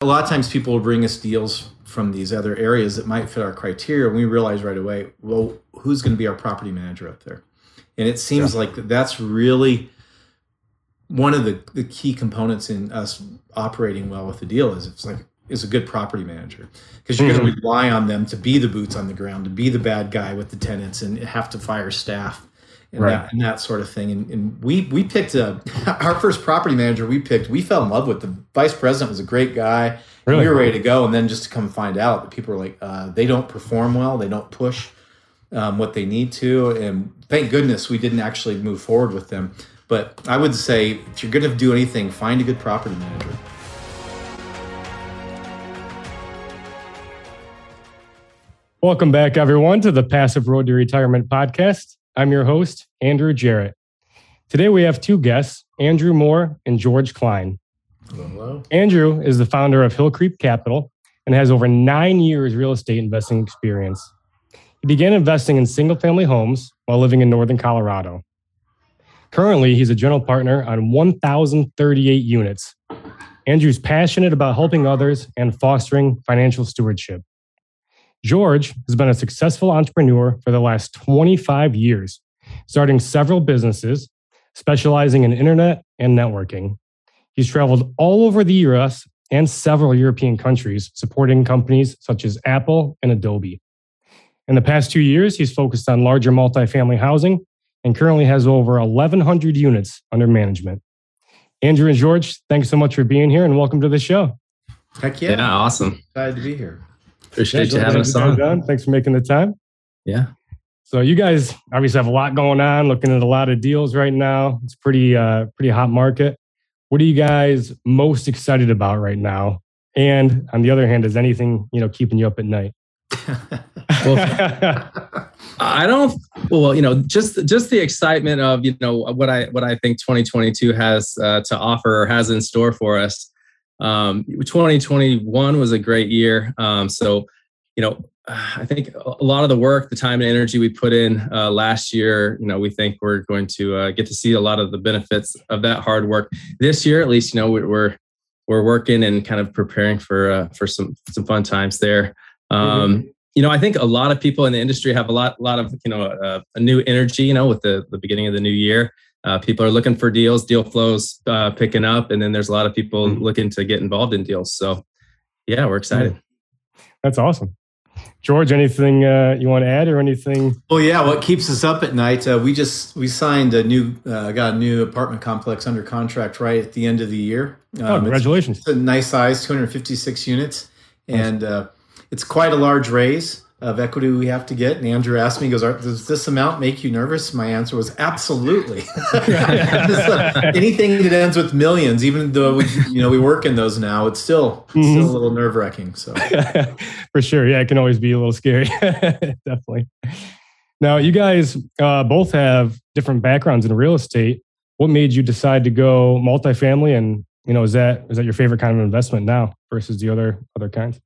a lot of times people will bring us deals from these other areas that might fit our criteria. And we realize right away, well, who's going to be our property manager up there? And it seems yeah. like that's really one of the, the key components in us operating well with the deal is it's like is a good property manager because you're mm-hmm. going to rely on them to be the boots on the ground to be the bad guy with the tenants and have to fire staff and, right. that, and that sort of thing and, and we we picked a, our first property manager we picked we fell in love with the vice president was a great guy really? we were ready to go and then just to come find out that people were like uh, they don't perform well they don't push um, what they need to and thank goodness we didn't actually move forward with them but I would say if you're going to do anything, find a good property manager. Welcome back, everyone, to the Passive Road to Retirement podcast. I'm your host, Andrew Jarrett. Today we have two guests, Andrew Moore and George Cline. Hello. Andrew is the founder of Hill Creek Capital and has over nine years real estate investing experience. He began investing in single family homes while living in Northern Colorado. Currently, he's a general partner on 1,038 units. Andrew's passionate about helping others and fostering financial stewardship. George has been a successful entrepreneur for the last 25 years, starting several businesses, specializing in internet and networking. He's traveled all over the US and several European countries, supporting companies such as Apple and Adobe. In the past two years, he's focused on larger multifamily housing and currently has over 1,100 units under management. Andrew and George, thanks so much for being here and welcome to the show. Heck yeah. Yeah, awesome. Glad to be here. Appreciate yeah, you having us on. Thanks for making the time. Yeah. So you guys obviously have a lot going on, looking at a lot of deals right now. It's pretty uh pretty hot market. What are you guys most excited about right now? And on the other hand, is anything, you know, keeping you up at night? well, I don't. Well, you know, just just the excitement of you know what I what I think 2022 has uh, to offer or has in store for us. Um, 2021 was a great year. Um, so, you know, I think a lot of the work, the time and energy we put in uh, last year, you know, we think we're going to uh, get to see a lot of the benefits of that hard work this year. At least, you know, we're we're working and kind of preparing for uh, for some some fun times there. Um, mm-hmm. You know, I think a lot of people in the industry have a lot, lot of you know, uh, a new energy. You know, with the the beginning of the new year, uh, people are looking for deals, deal flows uh, picking up, and then there's a lot of people mm-hmm. looking to get involved in deals. So, yeah, we're excited. That's awesome. George, anything uh, you want to add or anything? Well, yeah. What keeps us up at night? Uh, we just we signed a new, uh, got a new apartment complex under contract right at the end of the year. Oh, um, oh, congratulations! It's, it's, a nice size, 256 units, and uh, it's quite a large raise of equity we have to get. And Andrew asked me, he goes, does this amount make you nervous? My answer was absolutely. Anything that ends with millions, even though we, you know, we work in those now, it's still, it's mm-hmm. still a little nerve wracking. So for sure. Yeah. It can always be a little scary. Definitely. Now you guys uh, both have different backgrounds in real estate. What made you decide to go multifamily? And, you know, is that, is that your favorite kind of investment now versus the other, other kinds?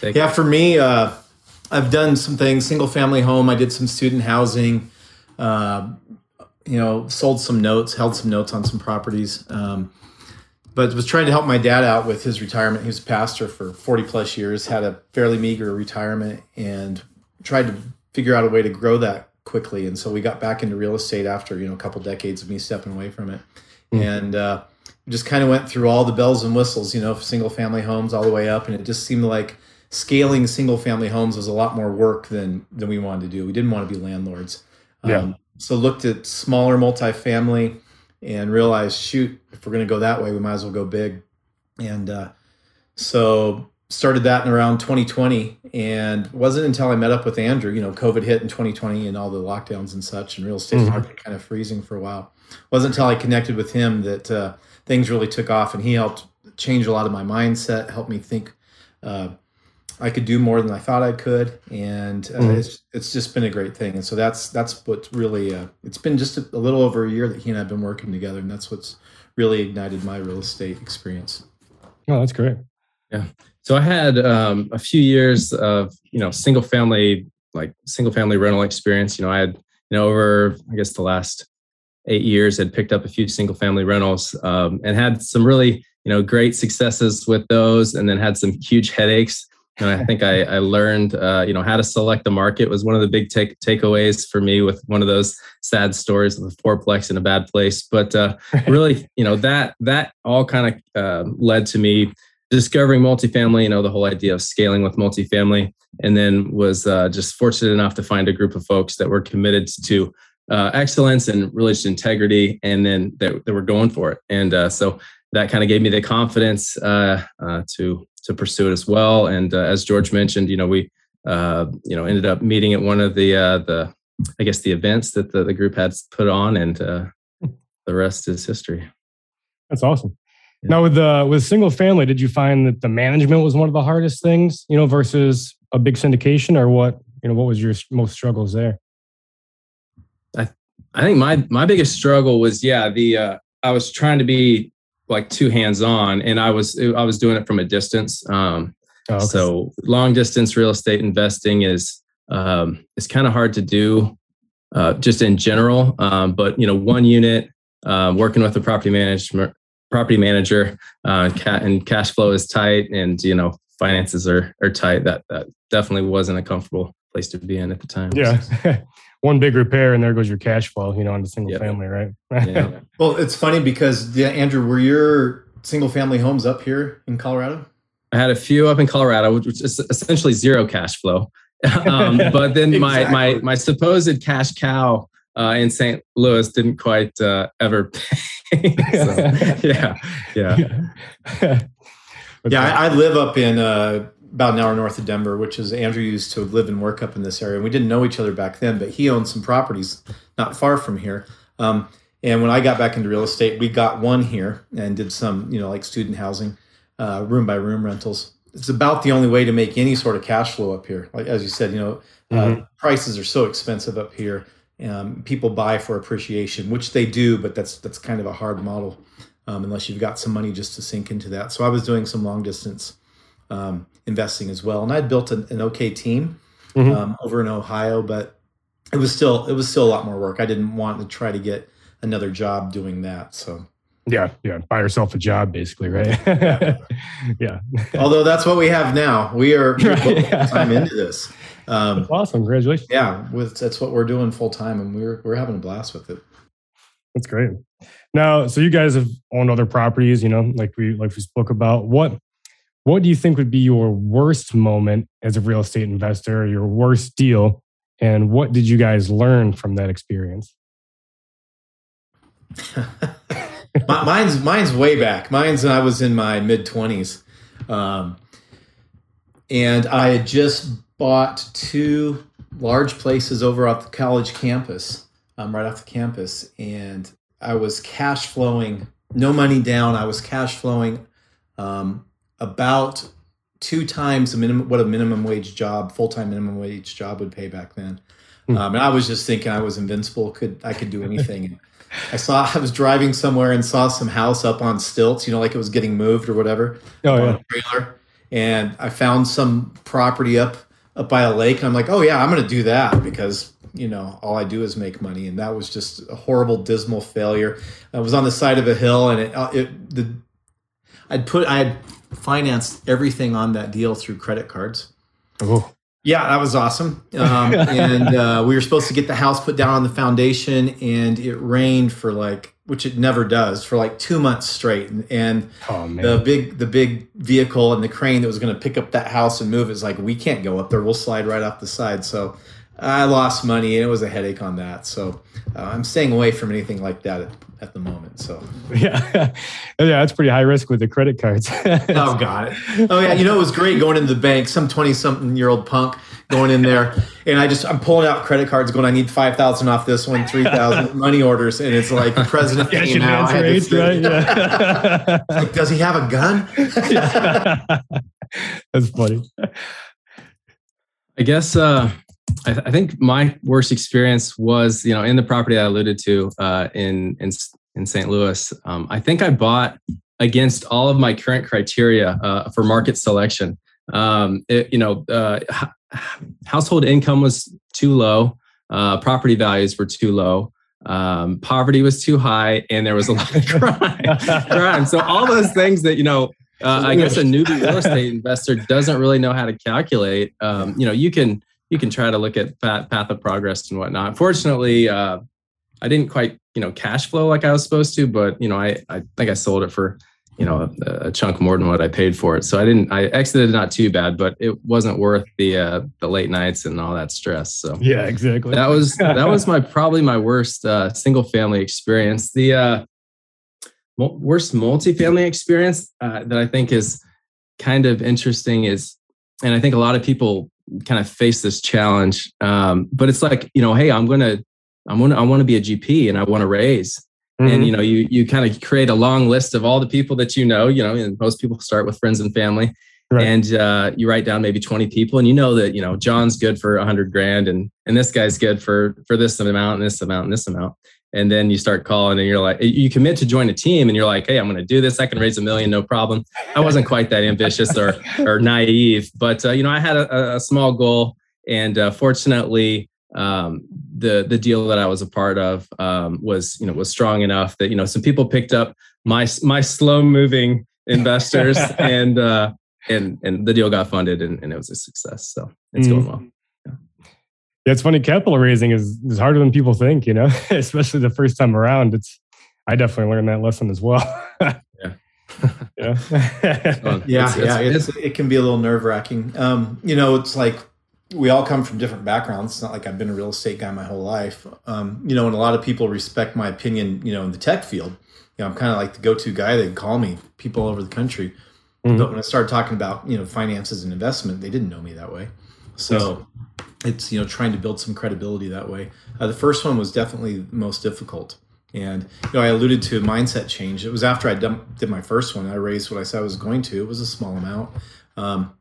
Take yeah, it. for me, uh, I've done some things. Single family home. I did some student housing. Uh, you know, sold some notes, held some notes on some properties. Um, but was trying to help my dad out with his retirement. He was a pastor for 40 plus years, had a fairly meager retirement, and tried to figure out a way to grow that quickly. And so we got back into real estate after you know a couple decades of me stepping away from it, mm-hmm. and uh, just kind of went through all the bells and whistles, you know, single family homes all the way up, and it just seemed like scaling single family homes was a lot more work than than we wanted to do. We didn't want to be landlords. Yeah. Um, so looked at smaller multifamily and realized, shoot, if we're going to go that way, we might as well go big. And uh, so started that in around 2020 and wasn't until I met up with Andrew, you know, COVID hit in 2020 and all the lockdowns and such and real estate mm-hmm. market kind of freezing for a while. Wasn't until I connected with him that uh, things really took off and he helped change a lot of my mindset, helped me think uh, I could do more than I thought I could, and uh, mm-hmm. it's it's just been a great thing. And so that's that's what's really uh, it's been just a, a, little over a year that he and I've been working together, and that's what's really ignited my real estate experience. Oh, that's great. Yeah. So I had um, a few years of you know single family like single family rental experience. You know, I had you know over I guess the last eight years had picked up a few single family rentals um, and had some really you know, great successes with those, and then had some huge headaches. And I think I, I learned, uh, you know, how to select the market was one of the big take, takeaways for me with one of those sad stories of the fourplex in a bad place. But uh, really, you know, that that all kind of uh, led to me discovering multifamily. You know, the whole idea of scaling with multifamily, and then was uh, just fortunate enough to find a group of folks that were committed to uh, excellence and religious integrity, and then that, that were going for it. And uh, so that kind of gave me the confidence uh, uh, to to pursue it as well. And uh, as George mentioned, you know, we uh, you know ended up meeting at one of the uh, the I guess the events that the, the group had put on, and the rest is history. That's awesome. Yeah. Now with the with single family, did you find that the management was one of the hardest things, you know, versus a big syndication, or what? You know, what was your most struggles there? I I think my my biggest struggle was yeah the uh, I was trying to be like too hands on, and I was I was doing it from a distance. Um, oh, okay. So long distance real estate investing is um, it's kind of hard to do uh, just in general. Um, but you know, one unit uh, working with a property management property manager, uh, and cash flow is tight, and you know finances are are tight. That that definitely wasn't a comfortable place to be in at the time. Yeah. One big repair and there goes your cash flow, you know, on the single yep. family, right? yeah. Well, it's funny because yeah, Andrew, were your single family homes up here in Colorado? I had a few up in Colorado, which is essentially zero cash flow. um, but then exactly. my my my supposed cash cow uh, in St. Louis didn't quite uh, ever pay. so, yeah, yeah, yeah. I, I, live up in uh, about an hour north of Denver, which is Andrew used to live and work up in this area. And we didn't know each other back then, but he owned some properties not far from here. Um, and when I got back into real estate, we got one here and did some, you know, like student housing, uh, room by room rentals. It's about the only way to make any sort of cash flow up here. Like as you said, you know, uh, mm-hmm. prices are so expensive up here. Um, people buy for appreciation, which they do, but that's that's kind of a hard model um, unless you've got some money just to sink into that. So I was doing some long distance um, investing as well, and I'd built an, an okay team mm-hmm. Um, over in Ohio, but it was still it was still a lot more work. I didn't want to try to get another job doing that. So yeah, yeah, buy yourself a job, basically, right? yeah. yeah. Although that's what we have now. We are right, yeah. time into this. Um, awesome! Congratulations. Yeah, with that's what we're doing full time, and we're we're having a blast with it. That's great. Now, so you guys have owned other properties, you know, like we like we spoke about. What what do you think would be your worst moment as a real estate investor, your worst deal, and what did you guys learn from that experience? mine's mine's way back. Mine's I was in my mid twenties, um, and I had just bought two large places over off the college campus, um, right off the campus, and I was cash flowing, no money down. I was cash flowing um, about two times the minimum what a minimum wage job, full time minimum wage job would pay back then. Hmm. Um, and I was just thinking I was invincible. Could I could do anything? I saw I was driving somewhere and saw some house up on stilts, you know, like it was getting moved or whatever. Oh yeah. trailer, and I found some property up up by a lake. And I'm like, oh yeah, I'm going to do that because you know all I do is make money. And that was just a horrible, dismal failure. I was on the side of a hill, and it, uh, it the I'd put I had financed everything on that deal through credit cards. Oh. Yeah, that was awesome. Um, and uh, we were supposed to get the house put down on the foundation, and it rained for like which it never does for like two months straight. And, and oh, the big the big vehicle and the crane that was going to pick up that house and move is like we can't go up there. We'll slide right off the side. So I lost money and it was a headache on that. So uh, I'm staying away from anything like that at, at the moment. So yeah, yeah, that's pretty high risk with the credit cards. oh God. Oh yeah, you know it was great going into the bank. Some twenty something year old punk going in there, and I just I'm pulling out credit cards, going I need five thousand off this one, three thousand money orders, and it's like the president yeah, came out. Rates, right? yeah. like, does he have a gun? That's funny. I guess uh, I, th- I, think my worst experience was you know in the property I alluded to uh, in in in St. Louis. Um, I think I bought against all of my current criteria uh, for market selection. Um, it, you know, uh, household income was too low, uh, property values were too low. um, poverty was too high, and there was a lot of crime. crime. So all those things that you know, uh, I guess a newbie real estate investor doesn't really know how to calculate. Um, you know, you can you can try to look at path, path of progress and whatnot. Fortunately, uh, I didn't quite you know cash flow like I was supposed to, but you know, I I think I sold it for you know a, a, chunk more than what I paid for it. So I didn't I exited not too bad, but it wasn't worth the uh, the late nights and all that stress. So yeah, exactly. That was that was my probably my worst uh, single family experience. The uh, worst multifamily experience uh, that I think is kind of interesting is, and I think a lot of people kind of face this challenge. Um, but it's like you know, hey, I'm gonna I'm gonna I want to be a GP and I want to raise Mm-hmm. And you know, you you kind of create a long list of all the people that you know. You know, and most people start with friends and family, right. and uh, you write down maybe twenty people, and you know that you know John's good for a hundred grand, and and this guy's good for for this amount, and this amount, and this amount. And then you start calling, and you're like, you commit to join a team, and you're like, hey, I'm going to do this. I can raise a million, no problem. I wasn't quite that ambitious or or naive, but uh, you know, I had a, a small goal, and uh, fortunately, um, the the deal that I was a part of um, was you know was strong enough that you know some people picked up my my slow moving investors and uh, and and the deal got funded and, and it was a success. So it's mm-hmm. going well. Yeah. yeah, it's funny. Capital raising is is harder than people think. You know, especially the first time around. It's I definitely learned that lesson as well. yeah. yeah, yeah, yeah. It's, it can be a little nerve wracking. Um, you know, it's like we all come from different backgrounds. It's not like I've been a real estate guy my whole life. Um, you know, and a lot of people respect my opinion, you know, in the tech field. You know, I'm kind of like the go-to guy. They call me people all over the country. Mm-hmm. But when I started talking about, you know, finances and investment, they didn't know me that way. So it's, you know, trying to build some credibility that way. Uh, the first one was definitely the most difficult. And, you know, I alluded to a mindset change. It was after I did my first one. I raised what I said I was going to. It was a small amount. Um,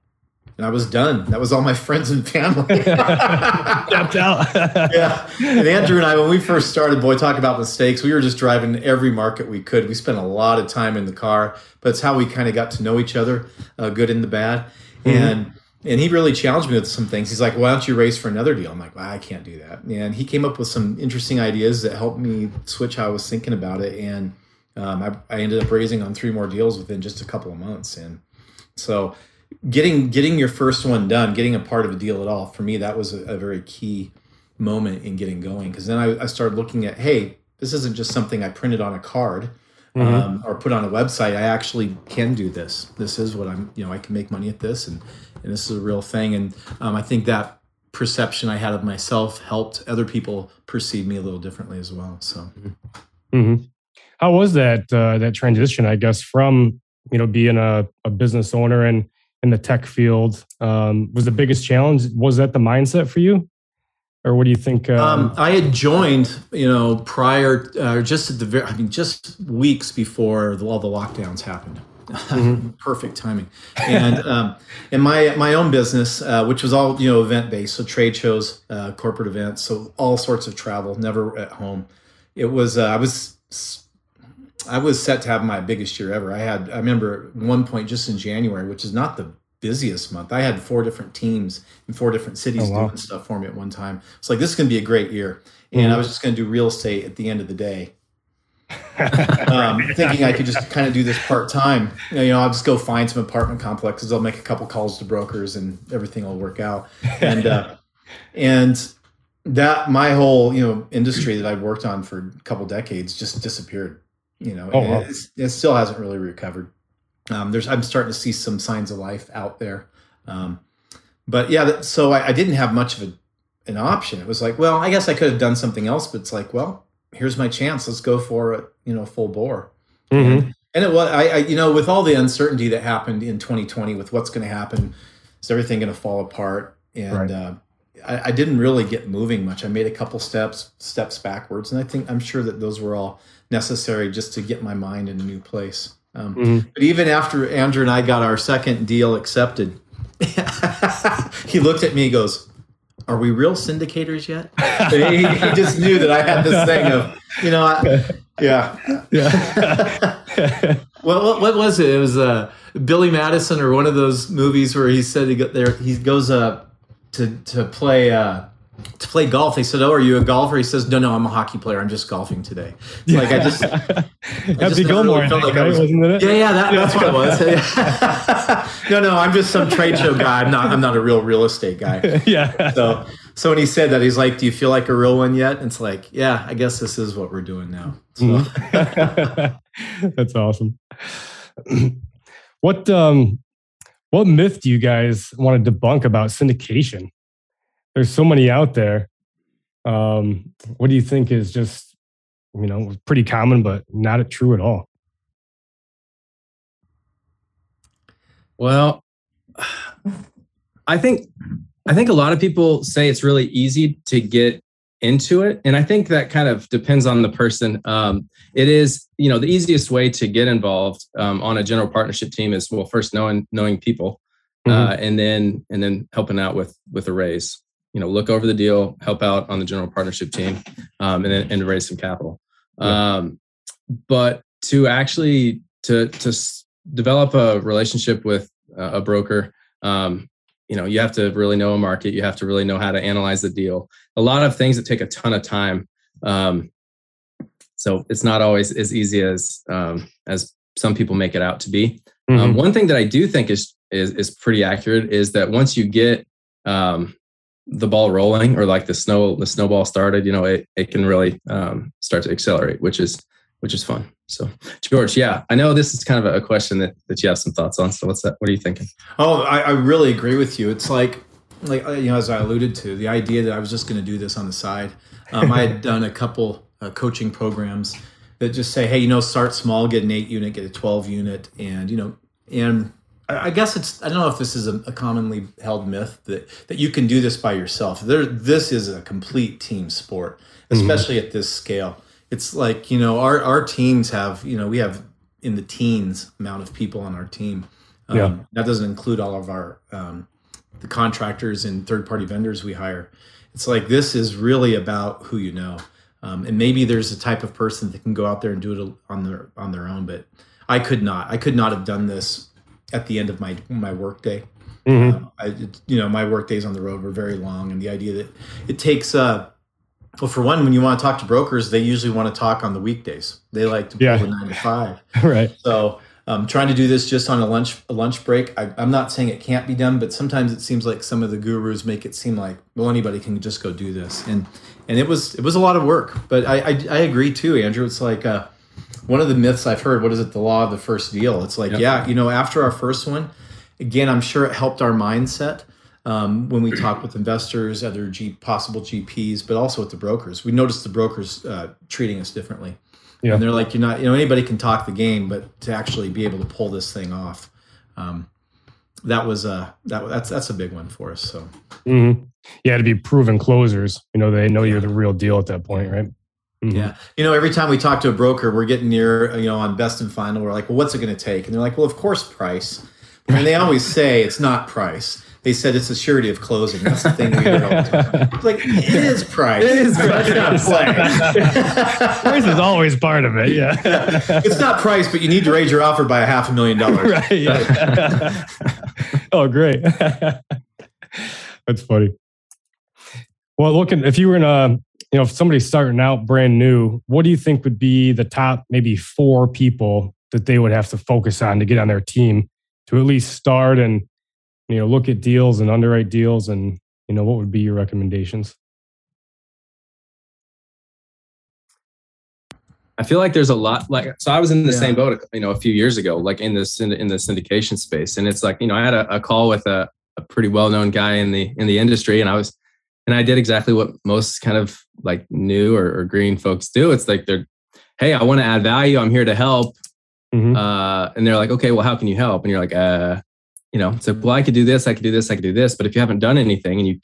and I was done. That was all my friends and family. Tapped out. yeah. And Andrew and I, when we first started, boy, talk about mistakes. We were just driving every market we could. We spent a lot of time in the car, but it's how we kind of got to know each other, uh, good and the bad. Mm-hmm. And and he really challenged me with some things. He's like, "Why don't you race for another deal?" I'm like, well, "I can't do that." And he came up with some interesting ideas that helped me switch how I was thinking about it. And um, I, I ended up raising on three more deals within just a couple of months. And so getting getting your first one done, getting a part of a deal at all, for me that was a, a very key moment in getting going. Because then I, I, started looking at, hey, this isn't just something I printed on a card mm-hmm. um, or put on a website. I actually can do this. This is what I'm, you know, I can make money at this, and and this is a real thing. And um, I think that perception I had of myself helped other people perceive me a little differently as well. So. Mm-hmm. How was that uh, that transition? I guess from you know being a, a business owner and in the tech field um, was the biggest challenge was that the mindset for you or what do you think um, um, i had joined you know prior uh, just at the very i mean just weeks before the, all the lockdowns happened mm-hmm. perfect timing and um, in my my own business uh, which was all you know event based so trade shows uh, corporate events so all sorts of travel never at home it was uh, i was I was set to have my biggest year ever. I had, I remember one point just in January, which is not the busiest month. I had four different teams in four different cities oh, wow. doing stuff for me at one time. It's like, this is going to be a great year. And mm-hmm. I was just going to do real estate at the end of the day. um, thinking I could just kind of do this part time. You know, I'll just go find some apartment complexes. I'll make a couple calls to brokers, and everything will work out. And uh, and that my whole you know industry that I'd worked on for a couple decades just disappeared you know, oh, wow. it still hasn't really recovered. Um, there's I'm starting to see some signs of life out there, um, but yeah. So I, I, didn't have much of a, an option. It was like, well, I guess I could have done something else, but it's like, well, here's my chance. Let's go for it. You know, full bore. Mm-hmm. And, and it was I, I, you know, with all the uncertainty that happened in 2020, with what's going to happen, is everything going to fall apart? And right. uh, I, I didn't really get moving much. I made a couple steps steps backwards, and I think I'm sure that those were all necessary just to get my mind in a new place. Um, mm-hmm. But even after Andrew and I got our second deal accepted, he looked at me and goes, Are we real syndicators yet? He, he, just knew that I had this thing of, you know, I, yeah. Yeah. well, what, what, was it? It was uh, Billy Madison or one of those movies where he said he got there, he goes up to, to play. Uh, to play golf. They said, "Oh, are you a golfer?" He says, "No, no, I'm a hockey player. I'm just golfing today." It's like I just, I Happy Gilmore, felt like I was- wasn't it? yeah, yeah, that, that's what it was. no, no, I'm just some trade show guy. I'm not. I'm not a real real estate guy. yeah. So, so when he said that, he's like, "Do you feel like a real one yet?" And it's like, "Yeah, I guess this is what we're doing now." So, Mm-hmm. That's awesome. what um what myth do you guys want to debunk about syndication? There's so many out there. Um, what do you think is just you know pretty common but not true at all? Well, I think I think a lot of people say it's really easy to get into it, and I think that kind of depends on the person. Um, it is, you know, the easiest way to get involved um, on a general partnership team is well, first knowing knowing people, uh, and then and then helping out with with a raise. You know, look over the deal, help out on the general partnership team, um, and and raise some capital. Yeah. Um, but to actually to to s- develop a relationship with uh, a broker, um, you know, you have to really know a market. You have to really know how to analyze the deal. A lot of things that take a ton of time. Um, so it's not always as easy as um, as some people make it out to be. Um, Mhm. one thing that I do think is is is pretty accurate is that once you get um, the ball rolling or like the snow the snowball started, you know, it it can really um, start to accelerate, which is which is fun. So George, yeah, I know this is kind of a question that that you have some thoughts on. So what's that? What are you thinking? oh, I, I really agree with you. It's like, like uh, you know, as I alluded to, the idea that I was just going to do this on the side. Um, I had done a couple uh, coaching programs that just say, hey, you know, start small, get an eight unit, get a twelve unit, and you know, and I guess it's I don't know if this is a, a commonly held myth that that you can do this by yourself. There, this is a complete team sport, especially at this scale. It's like you know our our teams have you know we have in the teens amount of people on our team. Um, Yeah. That doesn't include all of our um, the contractors and third party vendors we hire. It's like this is really about who you know. Um, and maybe there's a type of person that can go out there and do it on their on their own, but I could not. I could not have done this at the end of my my work day. Mhm. Um, I, you know, my work days on the road were very long, and the idea that it takes, uh, well, for one, when you want to talk to brokers, they usually want to talk on the weekdays. They like to Yeah. the nine to five. right. So, um, trying to do this just on a lunch a lunch break, I, I'm not saying it can't be done, but sometimes it seems like some of the gurus make it seem like well anybody can just go do this, and and it was it was a lot of work. But I I, I agree too, Andrew. It's like uh, one of the myths I've heard. What is it? The law of the first deal. It's like Yep. yeah, you know, after our first one, again, I'm sure it helped our mindset. Um, when we talked with investors, other G, possible GPs, but also with the brokers, we noticed the brokers uh, treating us differently. Yeah. And they're like, you're not, you know, anybody can talk the game, but to actually be able to pull this thing off, um, that was uh that that's that's a big one for us. So hmm Yeah, to be proven closers. You know, they know you're the real deal at that point, right? Mhm. yeah, you know, every time we talk to a broker, we're getting near, you know, on best and final. We're like, well, what's it going to take? And they're like, well, of course, price. And they always say it's not price. They said it's a surety of closing. That's the thing we hear all the time. It's like it is price. It is That's not play. Price is always part of it. Yeah. it's not price, but you need to raise your offer by a half a million dollars. right. Yeah. oh, great. That's funny. Well, looking if you were in a, you know, if somebody's starting out brand new, what do you think would be the top maybe four people that they would have to focus on to get on their team to at least start and you know look at deals and underwrite deals and you know what would be your recommendations? I feel like there's a lot like so I was in the Yeah. same boat you know a few years ago like in this in, in the syndication space and it's like you know I had a, a call with a, a pretty well known guy in the in the industry and I was and I did exactly what most kind of like new or, or green folks do it's like they're hey I want to add value I'm here to help Mhm. uh, and they're like okay well how can you help and you're like uh you know it's like well I could do this I could do this I could do this but if you haven't done anything and you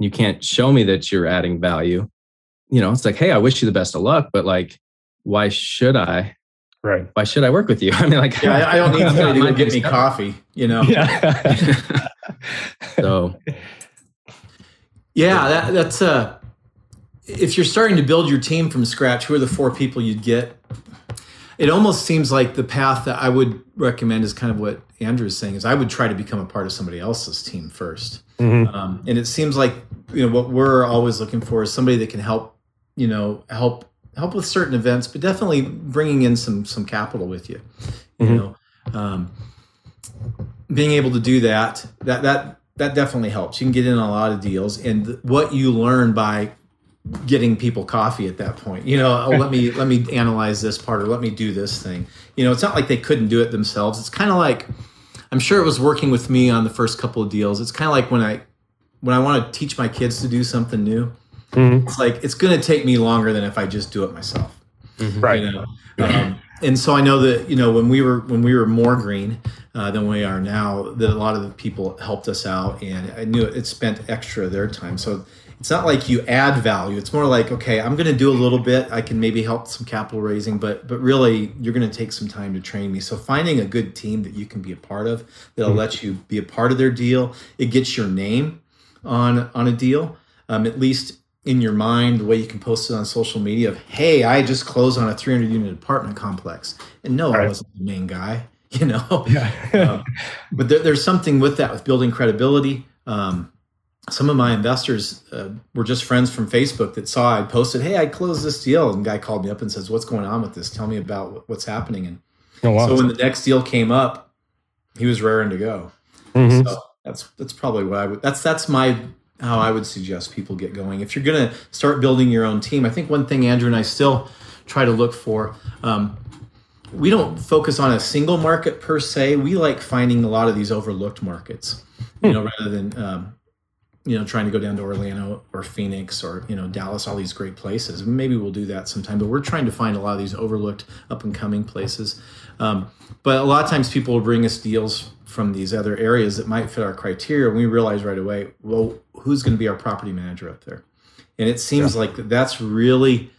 you can't show me that you're adding value you know it's like hey I wish you the best of luck but like why should I? Right. Why should I work with you? I mean, like, Yeah, I, I don't need somebody to get me coffee. You know. Yeah. so Yeah, that, that's uh if you're starting to build your team from scratch, who are the four people you'd get? it almost seems like the path that I would recommend is kind of what Andrew is saying is I would try to become a part of somebody else's team 1st Mhm. um, and it seems like you know what we're always looking for is somebody that can help you know help help with certain events, but definitely bringing in some some capital with you. You Mhm. know, um, being able to do that that that that definitely helps. You can get in a lot of deals, and th- what you learn by getting people coffee at that point. You know, oh, let me let me analyze this part or let me do this thing. You know, it's not like they couldn't do it themselves. It's kind of like I'm sure it was working with me on the first couple of deals. It's kind of like when I when I want to teach my kids to do something new. Mhm. It's like it's going to take me longer than if I just do it myself Right. you know um, and so i know that you know when we were when we were more green uh, than we are now that a lot of the people helped us out and i knew it, it spent extra of their time. So it's not like you add value. It's more like okay i'm going to do a little bit. I can maybe help some capital raising but but really you're going to take some time to train me. So finding a good team that you can be a part of that'll let you be a part of their deal it gets your name on on a deal um, at least in your mind the way you can post it on social media of hey i just closed on a 300 unit apartment complex and no i wasn't the main guy you know Yeah. um, but there, there's something with that with building credibility um, some of my investors uh, were just friends from facebook that saw i posted hey i closed this deal and the guy called me up and says what's going on with this tell me about what's happening and oh, wow. so when the next deal came up he was raring to go Mhm. so that's that's probably what I would. That's that's my how I would suggest people get going. If you're going to start building your own team, I think one thing Andrew and I still try to look for. Um, we don't focus on a single market per se. We like finding a lot of these overlooked markets, you know, rather than um, you know trying to go down to Orlando or Phoenix or you know Dallas, all these great places. Maybe we'll do that sometime, but we're trying to find a lot of these overlooked, up and coming places. Um, but a lot of times people will bring us deals from these other areas that might fit our criteria. And we realize right away, well, who's going to be our property manager up there? And it seems like that's really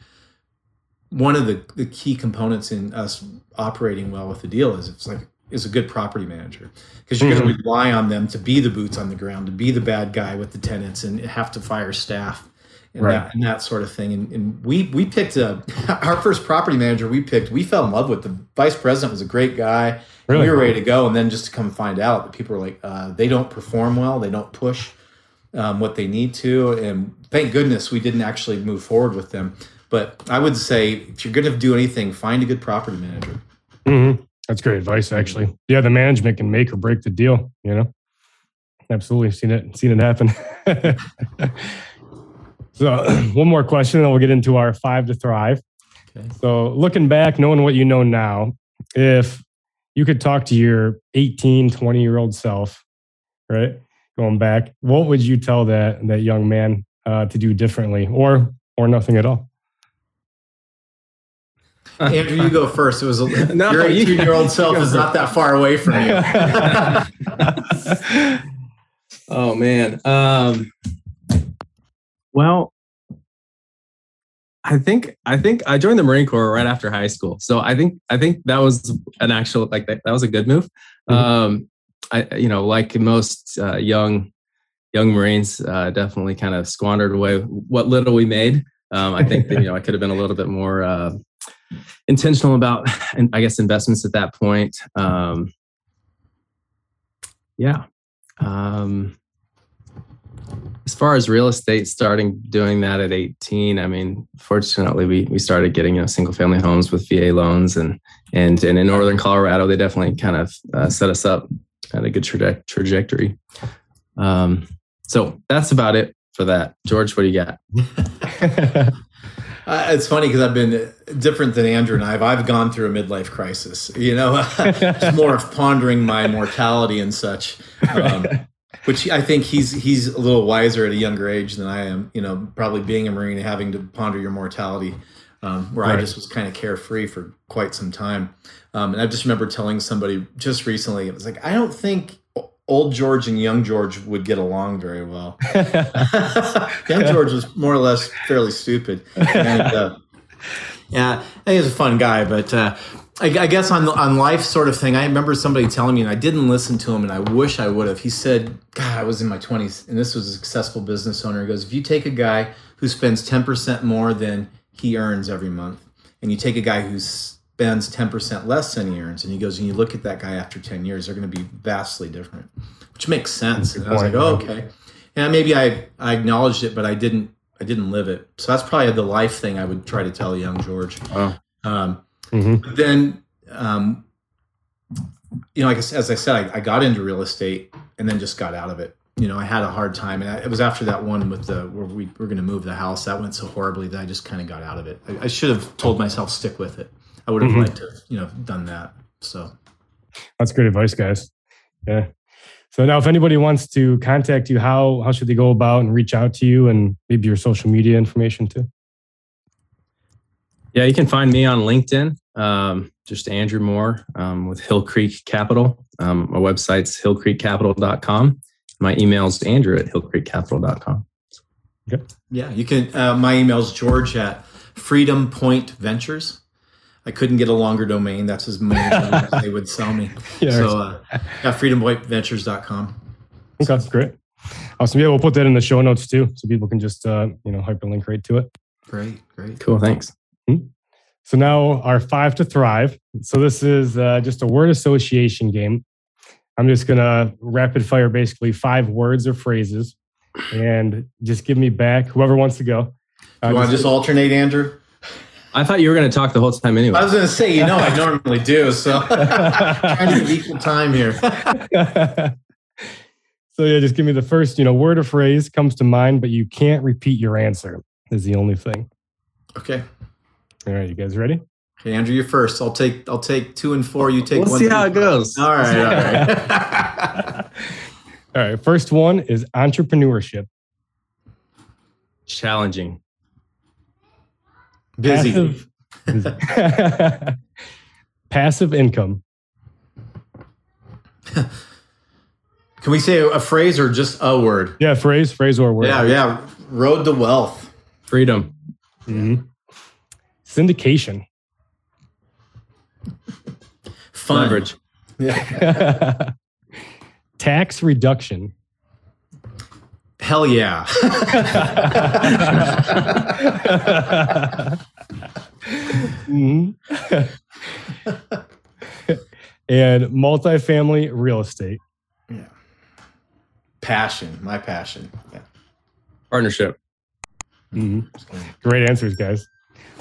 one of the, the key components in us operating well with the deal is it's like is a good property manager because you're going to mm-hmm. rely on them to be the boots on the ground to be the bad guy with the tenants and have to fire staff and, Right. that, and that sort of thing and, and we we picked a our first property manager we picked we fell in love with the vice president was a great guy Really? we were ready to go and then just to come find out that people are like uh, they don't perform well they don't push um, what they need to and thank goodness we didn't actually move forward with them but i would say if you're going to do anything find a good property manager Mhm. That's great advice, actually. Yeah, the management can make or break the deal. You know, absolutely seen it, seen it happen. so, one more question, and then we'll get into our five to thrive. Okay. So, looking back, knowing what you know now, if you could talk to your 18, 20 year old self, right, going back, what would you tell that that young man uh, to do differently, or or nothing at all? andrew you go first it was a, No, your 18 year old self is not that far away from you oh man. Um, well, I think I think I joined the Marine Corps right after high school, so I think I think that was an actual like that, that was a good move. Mhm. Um, I you know like most uh, young young Marines, uh, definitely kind of squandered away what little we made. Um, I think that you know I could have been a little bit more uh, intentional about, and I guess investments at that point. Um, yeah. Um, as far as real estate, starting doing that at 18, I mean, fortunately, we we started getting you know single family homes with VA loans, and and and in northern Colorado, they definitely kind of uh, set us up at a good traje- trajectory. Um, so that's about it for that. George, what do you got? Uh, it's funny because I've been different than Andrew and I. I've, I've gone through a midlife crisis, you know, it's more of pondering my mortality and such, um, which I think he's he's a little wiser at a younger age than I am. You know, probably being a Marine and having to ponder your mortality, um, where I just was kind of carefree for quite some time. Um, and I just remember telling somebody just recently, it was like, I don't think old George and young George would get along very well. Young George was more or less fairly stupid. And, uh, yeah, I think he's a fun guy, but uh, I, I guess on on life sort of thing, I remember somebody telling me, and I didn't listen to him, and I wish I would have. He said, "God, I was in my twenties, and this was a successful business owner." He goes, "If you take a guy who spends ten percent more than he earns every month, and you take a guy who spends 10% less than he earns. And he goes, and you look at that guy after 10 years, they're going to be vastly different, which makes sense. And I was like, oh, okay. And maybe I, I acknowledged it, but I didn't, I didn't live it. So that's probably the life thing I would try to tell young George. Oh. Um, Mhm. but then, um, you know, like I as I said, I, I got into real estate and then just got out of it. You know, I had a hard time, and I, it was after that one with the where we were going to move the house. That went so horribly that I just kind of got out of it. I, I should have told myself stick with it. I would have Mhm. liked to, you know, done that. So That's great advice, guys. Yeah. So now, if anybody wants to contact you, how how should they go about and reach out to you, and maybe your social media information too? Yeah, you can find me on LinkedIn, um, just Andrew Moore um, with Hill Creek Capital. Um, my website's hillcreekcapital.com. My email is andrew at hillcreekcapital.com. yeah, you can. Uh, my email's George at Freedom Point Ventures. I couldn't get a longer domain. That's as many as they would sell me. Yeah. So uh, yeah, freedompointventures.com. okay, great. Awesome. Yeah, we'll put that in the show notes too, so people can just uh, you know hyperlink right to it. Great, great. Cool, thanks. So now our five to thrive. So this is uh, just a word association game. I'm just gonna rapid fire basically five words or phrases, and just give me back whoever wants to go. Uh, You want to just alternate, Andrew? I thought you were going to talk the whole time anyway. I was going to say, you know, I normally do. So trying to give equal time here. so yeah, just give me the first, you know, word or phrase comes to mind, but you can't repeat your answer. Is the only thing. Okay. All right, you guys ready? Okay, Andrew, you're first. I'll take I'll take two and four. You take we'll one. see two, how it goes. All right, all right. All right, first one is entrepreneurship. Challenging. Busy. Passive, passive income. Can we say a phrase or just a word? Yeah, phrase, phrase or word. Yeah, yeah. Road to wealth. Freedom. Mhm. Syndication. Fun. Leverage. Yeah. Tax reduction. Hell yeah. Mhm. and multifamily real estate. Yeah. Passion. My passion. Yeah. Partnership. Great answers, guys.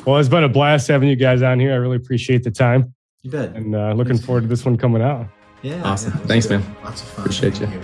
Well, it's been a blast having you guys on here. I really appreciate the time You bet. and uh, looking forward to this one coming out. Yeah. Awesome. yeah, Thanks, good. man. Lots of fun. Appreciate you. Thank